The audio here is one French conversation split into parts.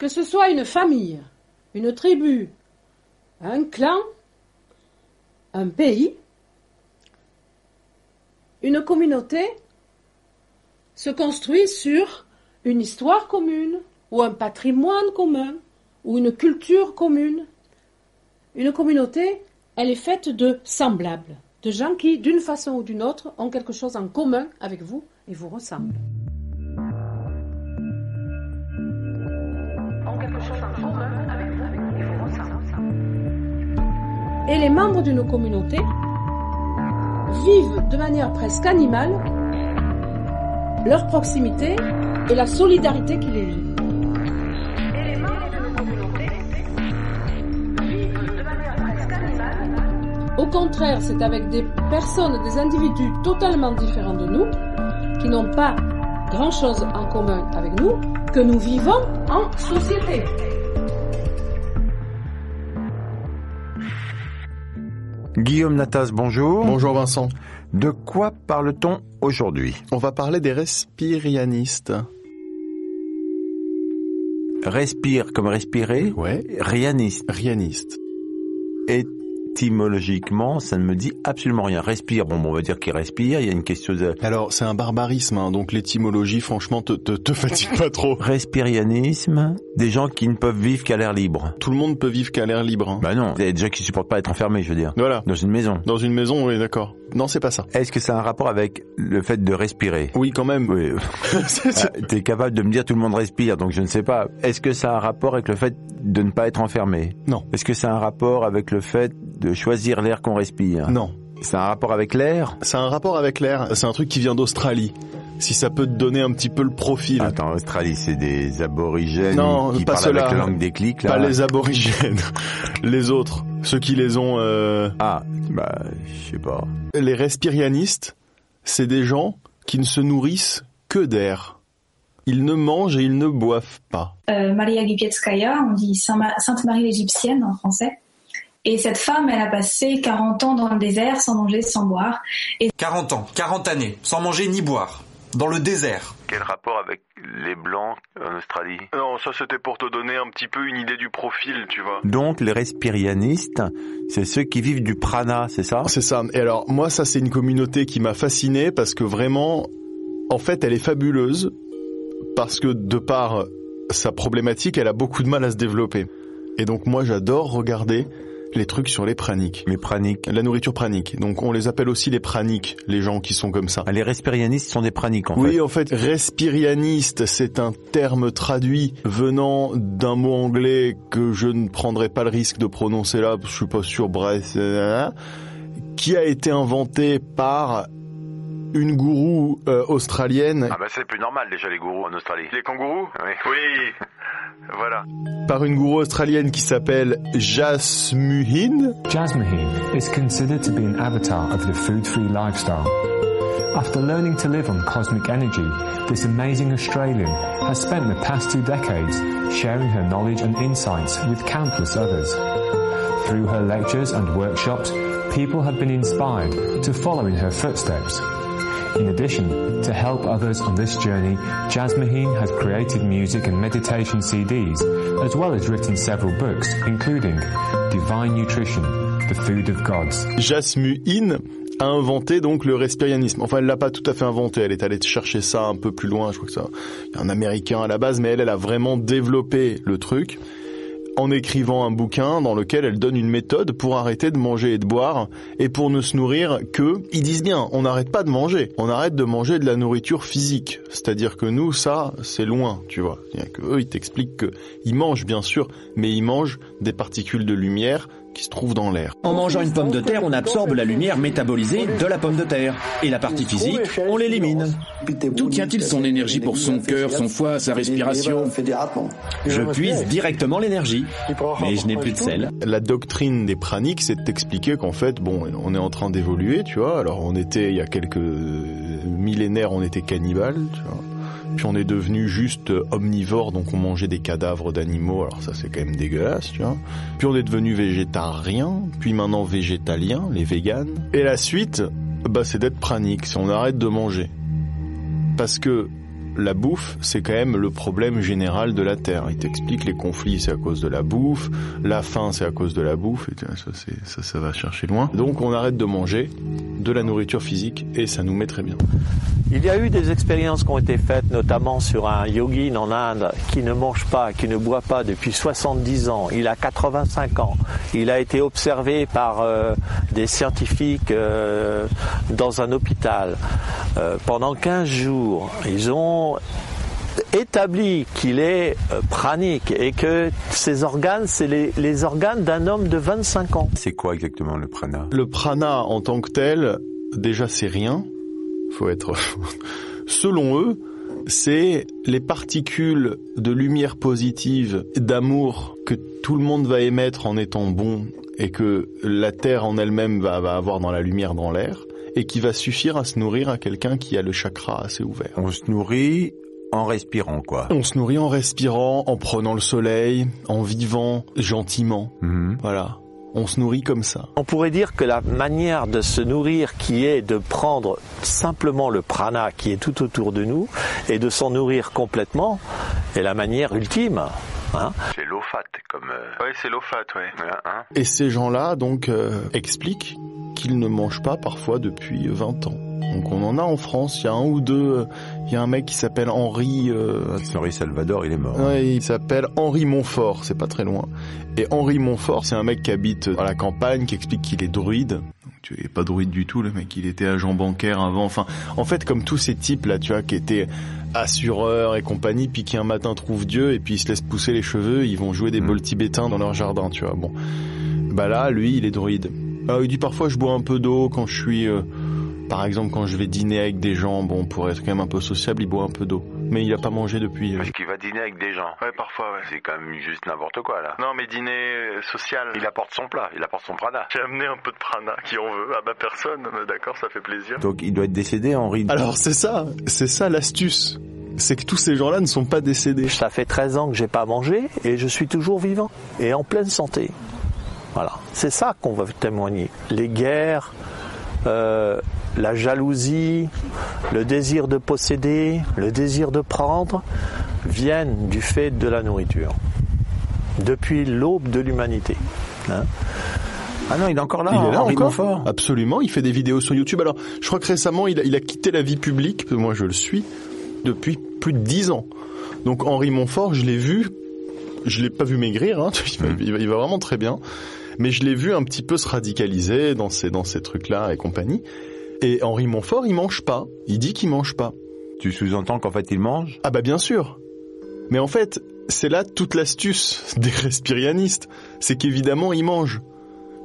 Que ce soit une famille, une tribu, un clan, un pays, une communauté se construit sur une histoire commune ou un patrimoine commun ou une culture commune. Une communauté, elle est faite de semblables, de gens qui, d'une façon ou d'une autre, ont quelque chose en commun avec vous et vous ressemblent. Et les membres d'une communauté vivent de manière presque animale leur proximité et la solidarité qui les lie. Au contraire, c'est avec des personnes, des individus totalement différents de nous, qui n'ont pas grand-chose en commun avec nous, que nous vivons en société. Guillaume Natas, bonjour. Bonjour Vincent. De quoi parle-t-on aujourd'hui? On va parler des respirianistes. Respire comme respirer? Ouais. Rianiste. Rianistes. Étymologiquement, ça ne me dit absolument rien. Respire, bon, bon, on va dire qu'il respire, il y a une question de... Alors, c'est un barbarisme, hein, donc l'étymologie, franchement, te, te, te fatigue pas trop. Respirianisme, des gens qui ne peuvent vivre qu'à l'air libre. Tout le monde peut vivre qu'à l'air libre. hein. Bah non, il y a des gens qui supportent pas être enfermés, je veux dire. Voilà. Dans une maison. Dans une maison, oui, d'accord. Non, c'est pas ça. Est-ce que ça a un rapport avec le fait de respirer? Oui, quand même. Oui. Euh, T'es capable de me dire tout le monde respire, donc je ne sais pas. Est-ce que ça a un rapport avec le fait de ne pas être enfermé? Non. Est-ce que ça a un rapport avec le fait de choisir l'air qu'on respire Non. Ça a un rapport avec l'air C'est un rapport avec l'air. C'est un truc qui vient d'Australie. Si ça peut te donner un petit peu le profil. Attends, Australie, c'est des aborigènes Non, qui pas parlent ceux-là. avec la langue des clics, là. Pas les aborigènes. les autres. Ceux qui les ont... euh, Ah, bah, je sais pas. Les respirianistes, c'est des gens qui ne se nourrissent que d'air. Ils ne mangent et ils ne boivent pas. euh, Maria Lipietskaya, on dit Saint Ma- Sainte Marie l'Égyptienne en français. Et cette femme, elle a passé 40 ans dans le désert sans manger, sans boire. 40 ans, 40 années, sans manger ni boire, dans le désert. Quel rapport avec les blancs en Australie? Non, ça c'était pour te donner un petit peu une idée du profil, tu vois. Donc, les respirianistes, c'est ceux qui vivent du prana, c'est ça? C'est ça. Et alors, moi, ça, c'est une communauté qui m'a fasciné parce que vraiment, en fait, elle est fabuleuse parce que de par sa problématique, elle a beaucoup de mal à se développer. Et donc, moi, j'adore regarder les trucs sur les praniques. Les praniques. La nourriture pranique. Donc, on les appelle aussi les praniques, les gens qui sont comme ça. Ah, Les respirianistes sont des praniques, en oui, fait. en fait, respirianiste, c'est un terme traduit venant d'un mot anglais que je ne prendrai pas le risque de prononcer là, parce que je suis pas sûr, bref, euh, qui a été inventé par une gourou euh, australienne, bah c'est plus normal déjà les gourous en Australie. Les kangourous? Oui. Oui, voilà. Par une gourou australienne qui s'appelle Jasmuhine. Jasmine is considered to be an avatar of the food-free lifestyle. After learning to live on cosmic energy, this amazing Australian has spent the past two decades sharing her knowledge and insights with countless others. Through her lectures and workshops, people have been inspired to follow in her footsteps. In addition, to help others on this journey, Jasmine has created music and meditation CDs, as well as written several books, including Divine Nutrition, The Food of Gods, Jasmuhine a inventé donc le respirianisme. Enfin, elle l'a pas tout à fait inventé. Elle est allée chercher ça un peu plus loin. Je crois que ça, un Américain à la base, mais elle, elle a vraiment développé le truc en écrivant un bouquin dans lequel elle donne une méthode pour arrêter de manger et de boire et pour ne se nourrir que, ils disent bien, on n'arrête pas de manger, on arrête de manger de la nourriture physique. C'est-à-dire que nous, ça, c'est loin, tu vois. Que eux, ils t'expliquent que ils mangent bien sûr, mais ils mangent des particules de lumière qui se trouve dans l'air. En mangeant une pomme de terre, on absorbe la lumière métabolisée de la pomme de terre. Et la partie physique, on l'élimine. D'où tient-il son énergie pour son cœur, son foie, sa respiration? Je puise directement l'énergie, mais je n'ai plus de sel. La doctrine des praniques, c'est d'expliquer qu'en fait, bon, on est en train d'évoluer, tu vois. Alors on était, il y a quelques millénaires, on était cannibales, tu vois. Puis on est devenu juste omnivore, donc on mangeait des cadavres d'animaux, alors ça c'est quand même dégueulasse, tu vois. Puis on est devenu végétarien, puis maintenant végétalien, les véganes. Et la suite, bah c'est d'être pranique, c'est on arrête de manger. Parce que la bouffe, c'est quand même le problème général de la Terre. Il t'explique les conflits, c'est à cause de la bouffe, la faim, c'est à cause de la bouffe, et ça, ça, va chercher loin. Donc on arrête de manger de la nourriture physique, et ça nous met très bien. Il y a eu des expériences qui ont été faites, notamment sur un yogin en Inde qui ne mange pas, qui ne boit pas depuis 70 ans. Il a 85 ans. Il a été observé par euh, des scientifiques euh, dans un hôpital euh, pendant 15 jours. Ils ont établi qu'il est pranique et que ses organes, c'est les, les organes d'un homme de 25 ans. C'est quoi exactement le prana? Le prana en tant que tel, déjà c'est rien faut être. Selon eux, c'est les particules de lumière positive, d'amour que tout le monde va émettre en étant bon et que la Terre en elle-même va, va avoir dans la lumière, dans l'air, et qui va suffire à se nourrir à quelqu'un qui a le chakra assez ouvert. On se nourrit en respirant, quoi. On se nourrit en respirant, en prenant le soleil, en vivant gentiment. Mhm. Voilà. On se nourrit comme ça. On pourrait dire que la manière de se nourrir qui est de prendre simplement le prana qui est tout autour de nous et de s'en nourrir complètement est la manière ultime. Hein c'est l'eau fat comme. Euh... Ouais, c'est l'eau fat, ouais. Hein et ces gens-là donc euh, expliquent qu'ils ne mangent pas parfois depuis 20 ans. Donc on en a en France, il y a un ou deux, il y a un mec qui s'appelle Henri... Euh... Henri Salvador, il est mort. Ouais, il s'appelle Henri Montfort, c'est pas très loin. Et Henri Montfort, c'est un mec qui habite à la campagne, qui explique qu'il est druide. Tu es pas druide du tout, le mec, il était agent bancaire avant. Enfin, en fait, comme tous ces types là, tu vois, qui étaient assureurs et compagnie, puis qui un matin trouvent Dieu et puis ils se laissent pousser les cheveux, ils vont jouer des Mm. bols tibétains dans leur jardin, tu vois. Bon, bah là, lui, il est druide. Euh, il dit parfois je bois un peu d'eau quand je suis, euh, par exemple, quand je vais dîner avec des gens, bon, pour être quand même un peu sociable, il boit un peu d'eau. Mais il a pas mangé depuis. euh, Parce qu'il va dîner avec des gens. Ouais, parfois, ouais. C'est quand même juste n'importe quoi, là. Non, mais dîner euh, social. Il apporte son plat, il apporte son prana. J'ai amené un peu de prana, qui en veut. Ah bah personne, mais d'accord, ça fait plaisir. Donc il doit être décédé, Henri. Alors c'est ça, c'est ça l'astuce. C'est que tous ces gens-là ne sont pas décédés. Ça fait 13 ans que j'ai pas mangé et je suis toujours vivant et en pleine santé. Voilà, c'est ça qu'on va témoigner. Les guerres, euh, la jalousie, le désir de posséder, le désir de prendre, viennent du fait de la nourriture. Depuis l'aube de l'humanité. hein. Ah non, il est encore là, il est là Henri encore Montfort. Absolument, il fait des vidéos sur YouTube. Alors, je crois que récemment, il a, il a quitté la vie publique, moi je le suis, depuis plus de dix ans. Donc Henri Montfort, je l'ai vu, je l'ai pas vu maigrir, hein, il, va, il va- il va vraiment très bien, mais je l'ai vu un petit peu se radicaliser dans ces, dans ces trucs-là et compagnie. Et Henri Montfort, il mange pas. Il dit qu'il mange pas. Tu sous-entends qu'en fait il mange? Ah bah bien sûr. Mais en fait, c'est là toute l'astuce des respirianistes. C'est qu'évidemment, ils mangent.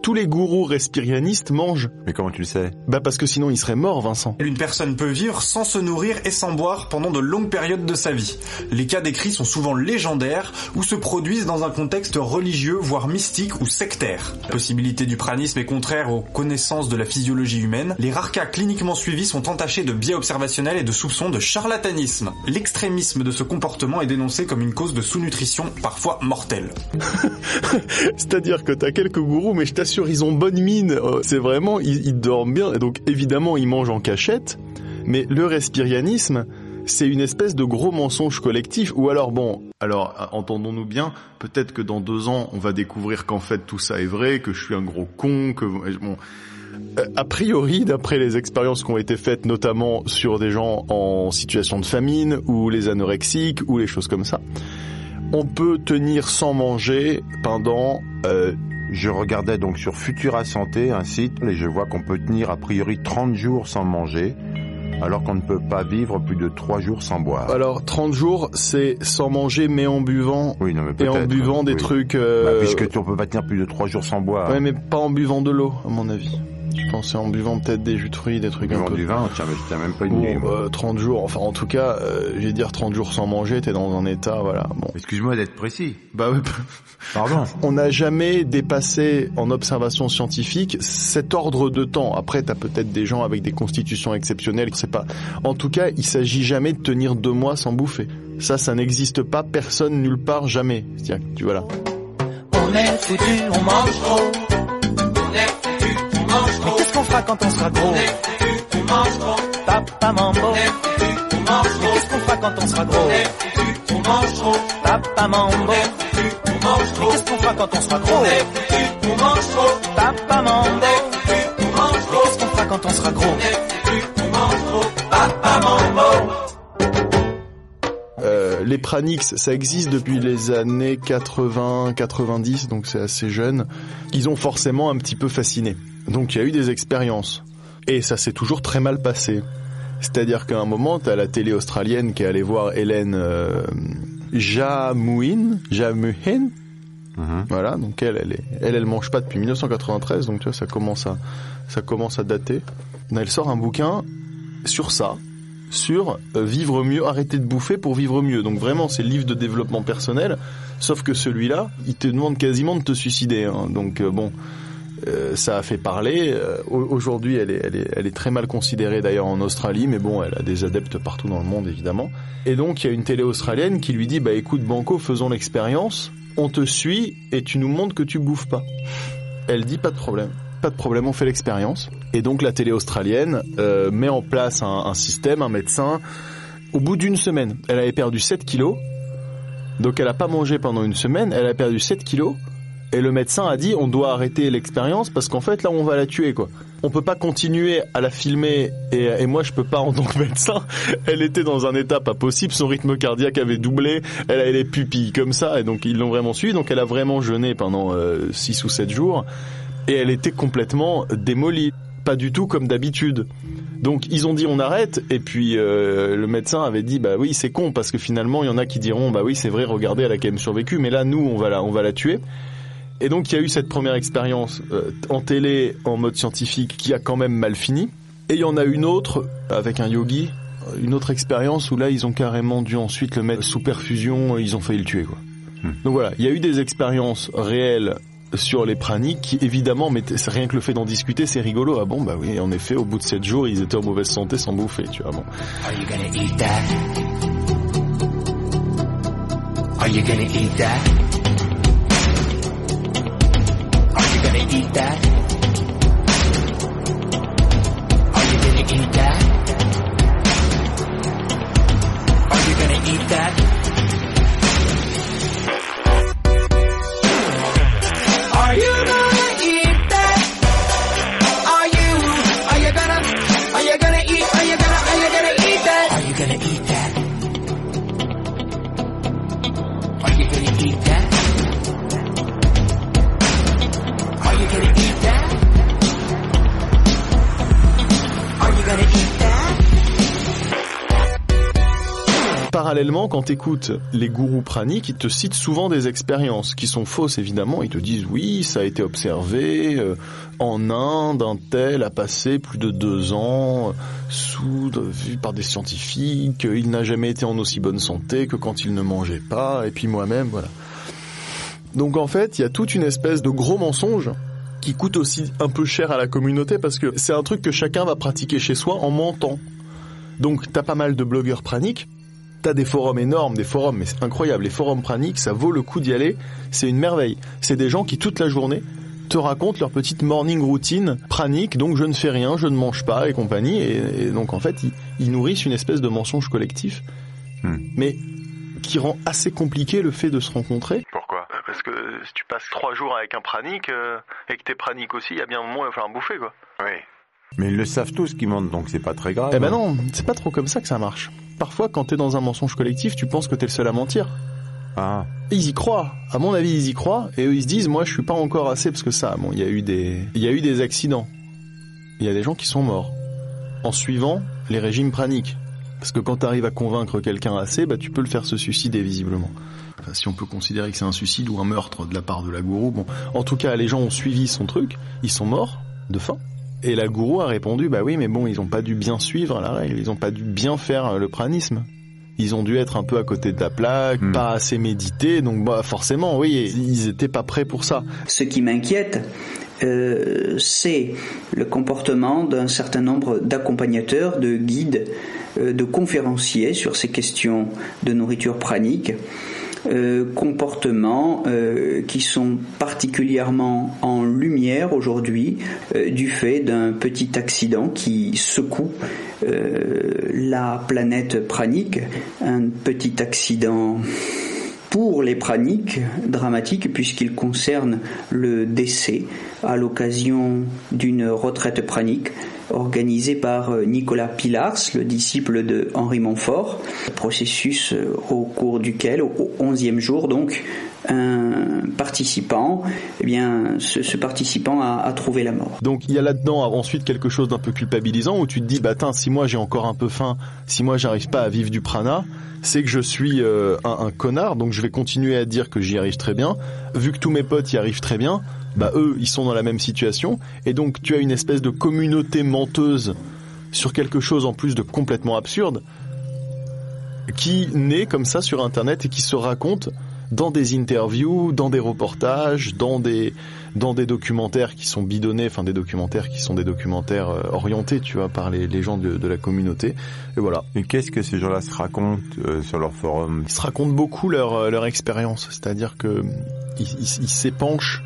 Tous les gourous respirianistes mangent. Mais comment tu le sais? Bah parce que sinon, ils seraient morts, Vincent. Une personne peut vivre sans se nourrir et sans boire pendant de longues périodes de sa vie. Les cas décrits sont souvent légendaires ou se produisent dans un contexte religieux, voire mystique ou sectaire. La possibilité du pranisme est contraire aux connaissances de la physiologie humaine. Les rares cas cliniquement suivis sont entachés de biais observationnels et de soupçons de charlatanisme. L'extrémisme de ce comportement est dénoncé comme une cause de sous-nutrition, parfois mortelle. C'est-à-dire que t'as quelques gourous, mais je t'assure, ils ont bonne mine. Euh, C'est vraiment, ils, dorment bien. Et donc, évidemment, ils mangent en cachette. Mais le respirianisme, c'est une espèce de gros mensonge collectif. Ou alors, bon, alors, euh, entendons-nous bien, peut-être que dans deux ans, on va découvrir qu'en fait, tout ça est vrai, que je suis un gros con, que... Bon, Euh, a priori, d'après les expériences qui ont été faites, notamment sur des gens en situation de famine, ou les anorexiques, ou les choses comme ça, on peut tenir sans manger pendant... Je regardais donc sur Futura Santé, un site, et je vois qu'on peut tenir a priori 30 jours sans manger. alors qu'on ne peut pas vivre plus de 3 jours sans boire. Alors 30 jours, c'est sans manger mais en buvant Oui, non, mais et en buvant des oui. trucs. euh, Bah, puisque tu ne peux pas tenir plus de 3 jours sans boire. Ouais, mais pas en buvant de l'eau, à mon avis. Je pensais en buvant peut-être des jus de fruits, des trucs un Buvant peu. du vin, tiens, mais tiens même pas une Bon, nuit. euh, 30 jours, enfin en tout cas, euh, je vais dire 30 jours sans manger, t'es dans un état, voilà. Bon. Excuse-moi d'être précis. Bah ouais. Pardon. On n'a jamais dépassé en observation scientifique cet ordre de temps. Après, t'as peut-être des gens avec des constitutions exceptionnelles, c'est pas. En tout cas, il s'agit jamais de tenir deux mois sans bouffer. Ça, ça n'existe pas, personne nulle part, jamais. Que, tu vois là. On est foutu, on mange trop. Qu'est-ce qu'on fera quand on sera gros. Papa mambo. Qu'est-ce qu'on fera quand on sera gros. Papa mambo. Qu'est-ce qu'on fera quand on sera gros. Papa mambo. Qu'est-ce qu'on fera quand on sera gros. Papa mambo. Euh, les pranix, ça existe depuis les années 80-90, donc c'est assez jeune. Ils ont forcément un petit peu fasciné. Donc il y a eu des expériences. Et ça s'est toujours très mal passé. C'est-à-dire qu'à un moment, t'as la télé australienne qui est allée voir Hélène euh, Jamouin, Jamuhin. Voilà, donc elle, elle, est, elle, elle mange pas depuis 1993, donc tu vois, ça commence à, ça commence à dater. Elle sort un bouquin sur ça, sur euh, vivre mieux, arrêter de bouffer pour vivre mieux. Donc vraiment, c'est le livre de développement personnel. Sauf que celui-là, il te demande quasiment de te suicider. hein. Donc euh, bon, euh, ça a fait parler. Euh, au- Aujourd'hui, elle est, très mal considérée d'ailleurs en Australie, mais bon, elle a des adeptes partout dans le monde évidemment. Et donc, il y a une télé australienne qui lui dit, bah écoute Banco, faisons l'expérience. On te suit et tu nous montres que tu bouffes pas. Elle dit pas de problème. Pas de problème, on fait l'expérience. Et donc la télé australienne euh, met en place un, un système, un médecin. Au bout d'une semaine, elle avait perdu 7 kilos. Donc elle a pas mangé pendant une semaine, elle a perdu 7 kilos. Et le médecin a dit on doit arrêter l'expérience parce qu'en fait là on va la tuer quoi. On peut pas continuer à la filmer et, moi je peux pas en tant que médecin. Elle était dans un état pas possible, son rythme cardiaque avait doublé, elle avait les pupilles comme ça et donc ils l'ont vraiment suivi. Donc elle a vraiment jeûné pendant 6 ou 7 jours et elle était complètement démolie, pas du tout comme d'habitude. Donc ils ont dit on arrête et puis euh, le médecin avait dit bah oui c'est con parce que finalement il y en a qui diront bah oui c'est vrai regardez elle a quand même survécu mais là nous on va la on va la tuer. Et donc il y a eu cette première expérience euh, en télé en mode scientifique qui a quand même mal fini et il y en a une autre avec un yogi une autre expérience où là ils ont carrément dû ensuite le mettre sous perfusion ils ont failli le tuer quoi. Donc voilà, il y a eu des expériences réelles sur les praniques qui évidemment mais c'est rien que le fait d'en discuter c'est rigolo ah bon bah oui en effet au bout de 7 jours ils étaient en mauvaise santé sans bouffer tu vois bon Are you gonna eat that? Are you gonna eat that? Eat that? Are you gonna eat that? Are you gonna eat that? Parallèlement, quand t'écoutes les gourous praniques, ils te citent souvent des expériences qui sont fausses évidemment. Ils te disent oui, ça a été observé euh, en Inde, un tel a passé plus de deux ans euh, sous vu par des scientifiques. Il n'a jamais été en aussi bonne santé que quand il ne mangeait pas. Et puis moi-même, voilà. Donc en fait, il y a toute une espèce de gros mensonge qui coûte aussi un peu cher à la communauté parce que c'est un truc que chacun va pratiquer chez soi en mentant. Donc t'as pas mal de blogueurs praniques T'as des forums énormes, des forums, mais c'est incroyable. Les forums praniques, ça vaut le coup d'y aller. C'est une merveille. C'est des gens qui toute la journée te racontent leur petite morning routine pranique. Donc je ne fais rien, je ne mange pas et compagnie. Et, et donc en fait, ils, ils nourrissent une espèce de mensonge collectif, mais qui rend assez compliqué le fait de se rencontrer. Pourquoi Parce que si tu passes trois jours avec un pranique euh, et que t'es pranique aussi, il y a bien un moment où il va falloir bouffer quoi. Oui. Mais ils le savent tous qu'ils mentent, donc c'est pas très grave. Eh ben non, c'est pas trop comme ça que ça marche. Parfois, quand t'es dans un mensonge collectif, tu penses que t'es le seul à mentir. Ah. Ils y croient. À mon avis, ils y croient. Et eux, ils se disent, moi, je suis pas encore assez parce que ça, bon, il y a eu des, il y a eu des accidents. Il y a des gens qui sont morts. en suivant les régimes praniques. Parce que quand tu arrives à convaincre quelqu'un assez, bah, tu peux le faire se suicider visiblement. Enfin, si on peut considérer que c'est un suicide ou un meurtre de la part de la gourou. Bon, en tout cas, les gens ont suivi son truc, ils sont morts de faim. Et la gourou a répondu, bah oui, mais bon, ils ont pas dû bien suivre la règle, ils ont pas dû bien faire le pranisme. Ils ont dû être un peu à côté de la plaque, Hmm. pas assez méditer, donc bah forcément, oui, ils étaient pas prêts pour ça. Ce qui m'inquiète, euh, c'est le comportement d'un certain nombre d'accompagnateurs, de guides, euh, de conférenciers sur ces questions de nourriture pranique. Euh, comportements euh, qui sont particulièrement en lumière aujourd'hui euh, du fait d'un petit accident qui secoue euh, la planète pranique, un petit accident pour les praniques dramatique puisqu'il concerne le décès à l'occasion d'une retraite pranique organisée par euh, Nicolas Pilars, le disciple de Henri Montfort, processus euh, au cours duquel, au onzième jour donc, un participant, eh bien, ce, participant a, trouvé la mort. Donc il y a là-dedans ensuite quelque chose d'un peu culpabilisant où tu te dis bah attends si moi j'ai encore un peu faim, si moi j'arrive pas à vivre du prana, c'est que je suis euh, un connard donc je vais continuer à dire que j'y arrive très bien. Vu que tous mes potes y arrivent très bien, bah eux ils sont dans la même situation et donc tu as une espèce de communauté menteuse sur quelque chose en plus de complètement absurde qui naît comme ça sur internet et qui se raconte dans des interviews, dans des reportages, dans des dans des documentaires qui sont bidonnés, enfin des documentaires qui sont des documentaires euh, orientés, tu vois, par les, les gens de, de la communauté. Et voilà. Et qu'est-ce que ces gens-là se racontent euh, sur leur forum? Ils se racontent beaucoup leur euh, leur expérience, c'est-à-dire que ils, s'épanchent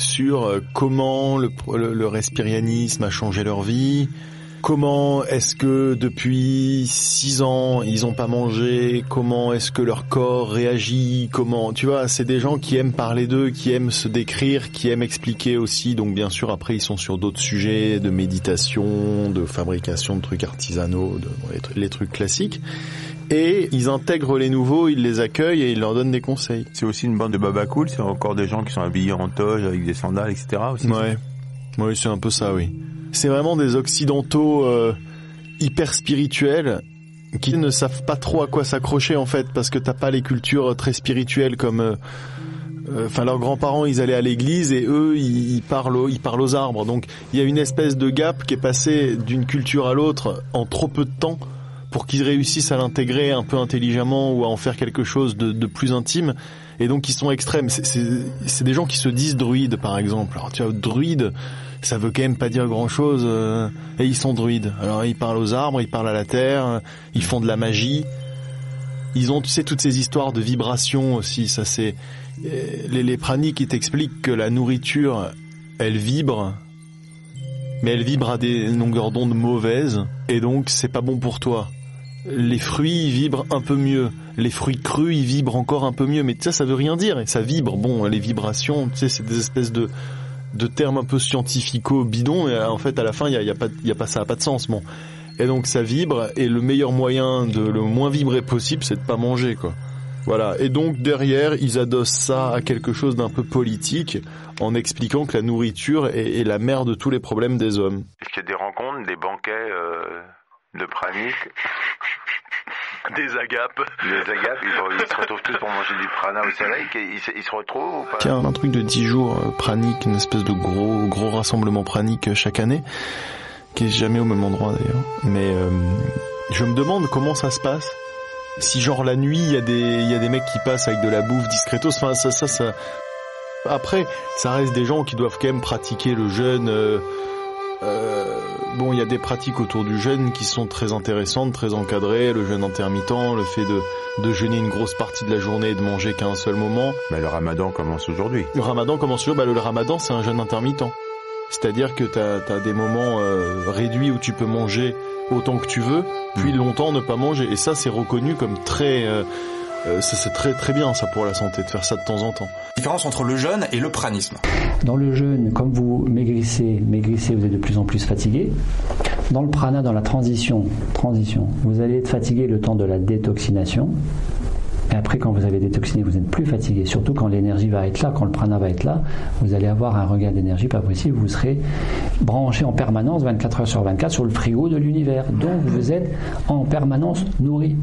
sur euh, comment le, respirianisme a changé leur vie, comment est-ce que depuis six ans ils ont pas mangé, comment est-ce que leur corps réagit, comment, tu vois, c'est des gens qui aiment parler d'eux, qui aiment se décrire, qui aiment expliquer aussi, donc bien sûr après ils sont sur d'autres sujets de méditation, de fabrication de trucs artisanaux, de, les trucs classiques. Et ils intègrent les nouveaux, ils les accueillent et ils leur donnent des conseils. C'est aussi une bande de baba cool, c'est encore des gens qui sont habillés en toge avec des sandales, etc. Aussi. Ouais, oui, c'est un peu ça, oui. C'est vraiment des occidentaux euh, hyper spirituels qui ne savent pas trop à quoi s'accrocher en fait, parce que t'as pas les cultures très spirituelles comme. euh, euh, Enfin, leurs grands-parents, ils allaient à l'église et eux, ils, ils parlent, aux, ils parlent aux arbres. Donc, il y a une espèce de gap qui est passé d'une culture à l'autre en trop peu de temps pour qu'ils réussissent à l'intégrer un peu intelligemment ou à en faire quelque chose de, plus intime. Et donc, ils sont extrêmes. C'est- des gens qui se disent druides, par exemple. Alors, tu vois, druide, ça veut quand même pas dire grand-chose. euh, et ils sont druides. Alors, ils parlent aux arbres, ils parlent à la terre, ils font de la magie. Ils ont, tu sais, toutes ces histoires de vibrations aussi. Ça, c'est euh, les, les praniques qui t'expliquent que la nourriture, elle vibre, mais elle vibre à des longueurs d'onde mauvaises, et donc c'est pas bon pour toi. Les fruits vibrent un peu mieux, les fruits crus ils vibrent encore un peu mieux, mais ça ça veut rien dire, et ça vibre. Bon, les vibrations, tu sais, c'est des espèces de de termes un peu scientifico bidons, et euh, en fait à la fin il y a, pas y a pas ça a pas de sens, bon. Et donc ça vibre, et le meilleur moyen de le moins vibrer possible, c'est de pas manger quoi. Voilà. Et donc derrière, ils adossent ça à quelque chose d'un peu politique, en expliquant que la nourriture est, est la mère de tous les problèmes des hommes. Est-ce qu'il y a des rencontres, des banquets euh, de praniques Des agapes. Des agapes, ils, se retrouvent tous pour manger du prana au soleil, ils, se- ils se retrouvent ou pas? Il y a un truc de 10 jours euh, pranique, une espèce de gros gros rassemblement pranique euh, chaque année, qui est jamais au même endroit d'ailleurs. Mais euh, je me demande comment ça se passe. Si genre la nuit il y a des il y a des mecs qui passent avec de la bouffe discretos, enfin ça ça ça. Après ça reste des gens qui doivent quand même pratiquer le jeûne. euh, euh, bon, il y a des pratiques autour du jeûne qui sont très intéressantes, très encadrées, le jeûne intermittent, le fait de, de jeûner une grosse partie de la journée et de manger qu'à un seul moment. Mais le ramadan commence aujourd'hui. Le ramadan commence toujours, bah, le, ramadan c'est un jeûne intermittent. C'est-à-dire que t'as as des moments euh, réduits où tu peux manger autant que tu veux, puis longtemps ne pas manger. Et ça c'est reconnu comme très... euh, euh, c'est très très bien ça pour la santé de faire ça de temps en temps. Différence entre le jeûne et le pranisme. Dans le jeûne, comme vous maigrissez, maigrissez, vous êtes de plus en plus fatigué. Dans le prana, dans la transition, transition, vous allez être fatigué le temps de la détoxination. Et après, quand vous avez détoxiné, vous n'êtes plus fatigué. Surtout quand l'énergie va être là, quand le prana va être là, vous allez avoir un regain d'énergie pas possible. Vous serez branché en permanence, 24 heures sur 24, sur le frigo de l'univers. Donc vous êtes en permanence nourri.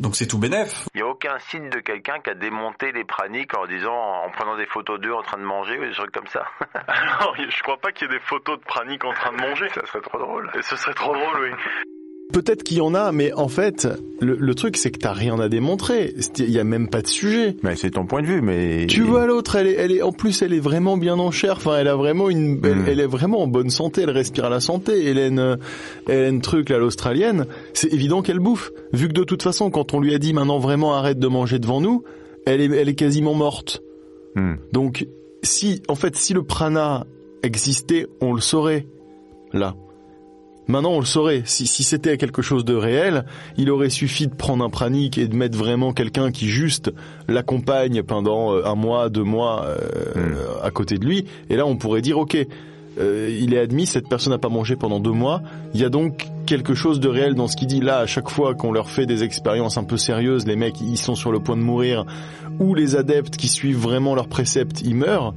Donc c'est tout bénef. Il n'y a aucun signe de quelqu'un qui a démonté les praniques en disant, en prenant des photos d'eux en train de manger ou des trucs comme ça. Alors, je crois pas qu'il y ait des photos de praniques en train de manger. Ça serait trop drôle. Et ce serait trop drôle, oui. Peut-être qu'il y en a, mais en fait, le, le truc c'est que t'as rien à démontrer. Il y a même pas de sujet. Mais c'est ton point de vue, mais tu vois l'autre, elle est, elle est, en plus, elle est vraiment bien en chair. Enfin, elle a vraiment une, elle, Mm. elle est vraiment en bonne santé. Elle respire à la santé. Hélène, euh, Hélène truc là, l'australienne, c'est évident qu'elle bouffe. Vu que de toute façon, quand on lui a dit maintenant vraiment arrête de manger devant nous, elle est, elle est quasiment morte. Hmm. Donc, si, en fait, si le prana existait, on le saurait. Là. Maintenant, on le saurait. Si, si c'était quelque chose de réel, il aurait suffi de prendre un pranique et de mettre vraiment quelqu'un qui juste l'accompagne pendant euh, un mois, deux mois euh, à côté de lui. Et là, on pourrait dire, ok, euh, il est admis, cette personne n'a pas mangé pendant deux mois. Il y a donc quelque chose de réel dans ce qu'il dit. Là, à chaque fois qu'on leur fait des expériences un peu sérieuses, les mecs, ils sont sur le point de mourir, ou les adeptes qui suivent vraiment leurs préceptes, ils meurent.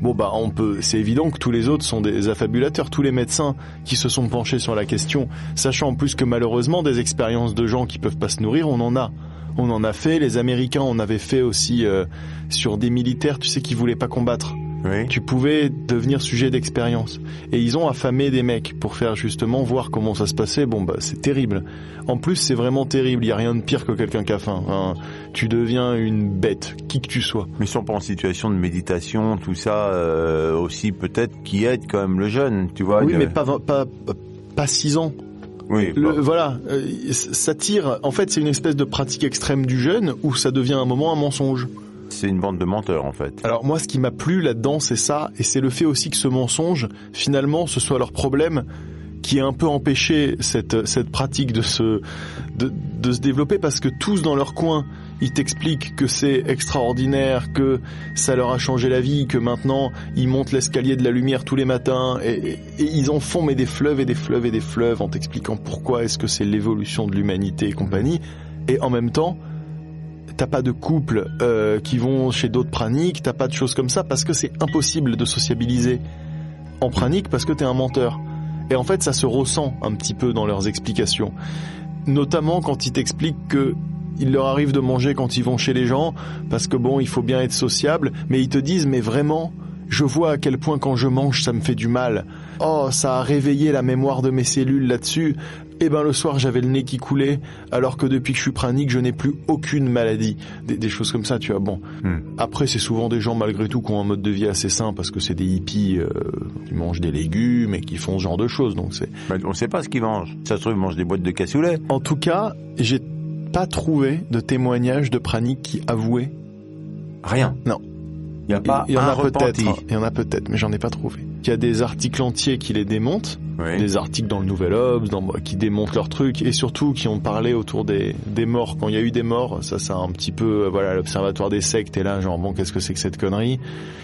Bon bah on peut, c'est évident que tous les autres sont des affabulateurs, tous les médecins qui se sont penchés sur la question, sachant en plus que malheureusement des expériences de gens qui peuvent pas se nourrir, on en a. On en a fait, les Américains en avaient fait aussi euh, sur des militaires, tu sais, qui voulaient pas combattre. Tu pouvais devenir sujet d'expérience. Et ils ont affamé des mecs pour faire justement voir comment ça se passait. Bon bah c'est terrible. En plus c'est vraiment terrible. Il y a rien de pire que quelqu'un qui a faim. Hein. Tu deviens une bête, qui que tu sois. Mais ils sont pas en situation de méditation, tout ça euh, aussi peut-être qui aide quand même le jeune, tu vois. Oui de- mais pas pas pas six ans. Oui, Le- bon. voilà, euh, ça tire. En fait, c'est une espèce de pratique extrême du jeûne où ça devient un moment un mensonge. C'est une bande de menteurs en fait. Alors moi, ce qui m'a plu là-dedans, c'est ça, et c'est le fait aussi que ce mensonge, finalement, ce soit leur problème qui a un peu empêché cette cette pratique de se de, de se développer parce que tous dans leur coin ils t'expliquent que c'est extraordinaire, que ça leur a changé la vie, que maintenant ils montent l'escalier de la lumière tous les matins et, et- et ils en font mais des fleuves et des fleuves et des fleuves en t'expliquant pourquoi est-ce que c'est l'évolution de l'humanité et compagnie. Et en même temps, t'as pas de couples euh, qui vont chez d'autres praniques, t'as pas de choses comme ça parce que c'est impossible de sociabiliser en pranique parce que t'es un menteur. Et en fait, ça se ressent un petit peu dans leurs explications, notamment quand ils t'expliquent que il leur arrive de manger quand ils vont chez les gens parce que bon, il faut bien être sociable, mais ils te disent mais vraiment, je vois à quel point quand je mange ça me fait du mal. Oh, ça a réveillé la mémoire de mes cellules là-dessus. Eh ben le soir j'avais le nez qui coulait, alors que depuis que je suis pranique je n'ai plus aucune maladie. Des, des choses comme ça, tu vois. Bon, après c'est souvent des gens malgré tout qui ont un mode de vie assez sain parce que c'est des hippies euh, qui mangent des légumes et qui font ce genre de choses. Donc c'est. on sait pas ce qu'ils mangent. Ça se trouve ils mangent des boîtes de cassoulet. En tout cas, j'ai pas trouvé de témoignage de praniques qui avouaient. Rien. Non. Il y a pas Il y en a peut-être. Il y en a peut-être, mais j'en ai pas trouvé. Il y a des articles entiers qui les démontent, des articles dans le Nouvel Obs, dans, qui démontent leurs trucs, et surtout qui ont parlé autour des, des morts. Quand il y a eu des morts, ça, ça a un petit peu, euh, voilà, l'observatoire des sectes est là, genre bon, qu'est-ce que c'est que cette connerie?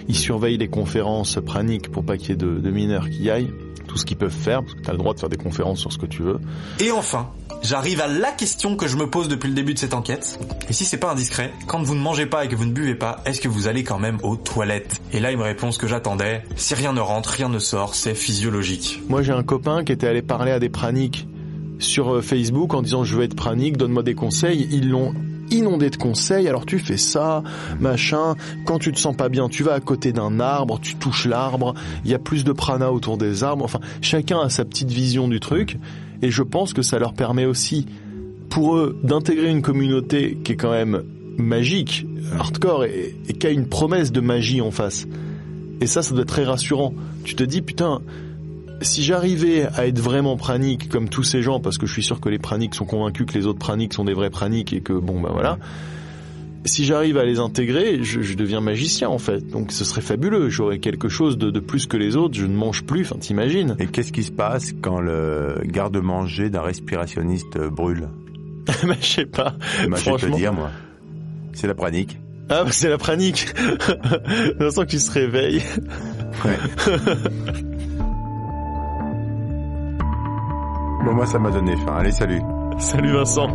Ils surveillent les conférences praniques pour pas qu'il y ait de, de mineurs qui y aillent. Tout ce qu'ils peuvent faire, parce que t'as le droit de faire des conférences sur ce que tu veux. Et enfin, j'arrive à la question que je me pose depuis le début de cette enquête. Et si c'est pas indiscret, quand vous ne mangez pas et que vous ne buvez pas, est-ce que vous allez quand même aux toilettes? Et là, il me répond ce que j'attendais. Si rien ne rentre, rien ne sort, c'est physiologique. Moi, j'ai un copain qui était allé parler à des praniques sur euh, Facebook en disant je veux être pranique, donne-moi des conseils. Ils l'ont inondé de conseils. Alors tu fais ça, machin. Quand tu te sens pas bien, tu vas à côté d'un arbre, tu touches l'arbre. Il y a plus de prana autour des arbres. Enfin, chacun a sa petite vision du truc. Et je pense que ça leur permet aussi, pour eux, d'intégrer une communauté qui est quand même magique, hardcore, et, et qui a une promesse de magie en face. Et ça, ça doit être très rassurant. Tu te dis, putain, si j'arrivais à être vraiment pranique comme tous ces gens, parce que je suis sûr que les praniques sont convaincus que les autres praniques sont des vrais praniques et que bon ben voilà, si j'arrive à les intégrer, je, je deviens magicien en fait. Donc ce serait fabuleux. J'aurais quelque chose de, de plus que les autres. Je ne mange plus. Enfin t'imagines Et qu'est-ce qui se passe quand le garde-manger d'un respirationniste brûle? Mais je sais pas. Bah, Je vais te dire moi. C'est la pranique. Ah bah, c'est la pranique. L'instant que tu se réveilles. Bon moi ça m'a donné faim. Allez salut. Salut Vincent.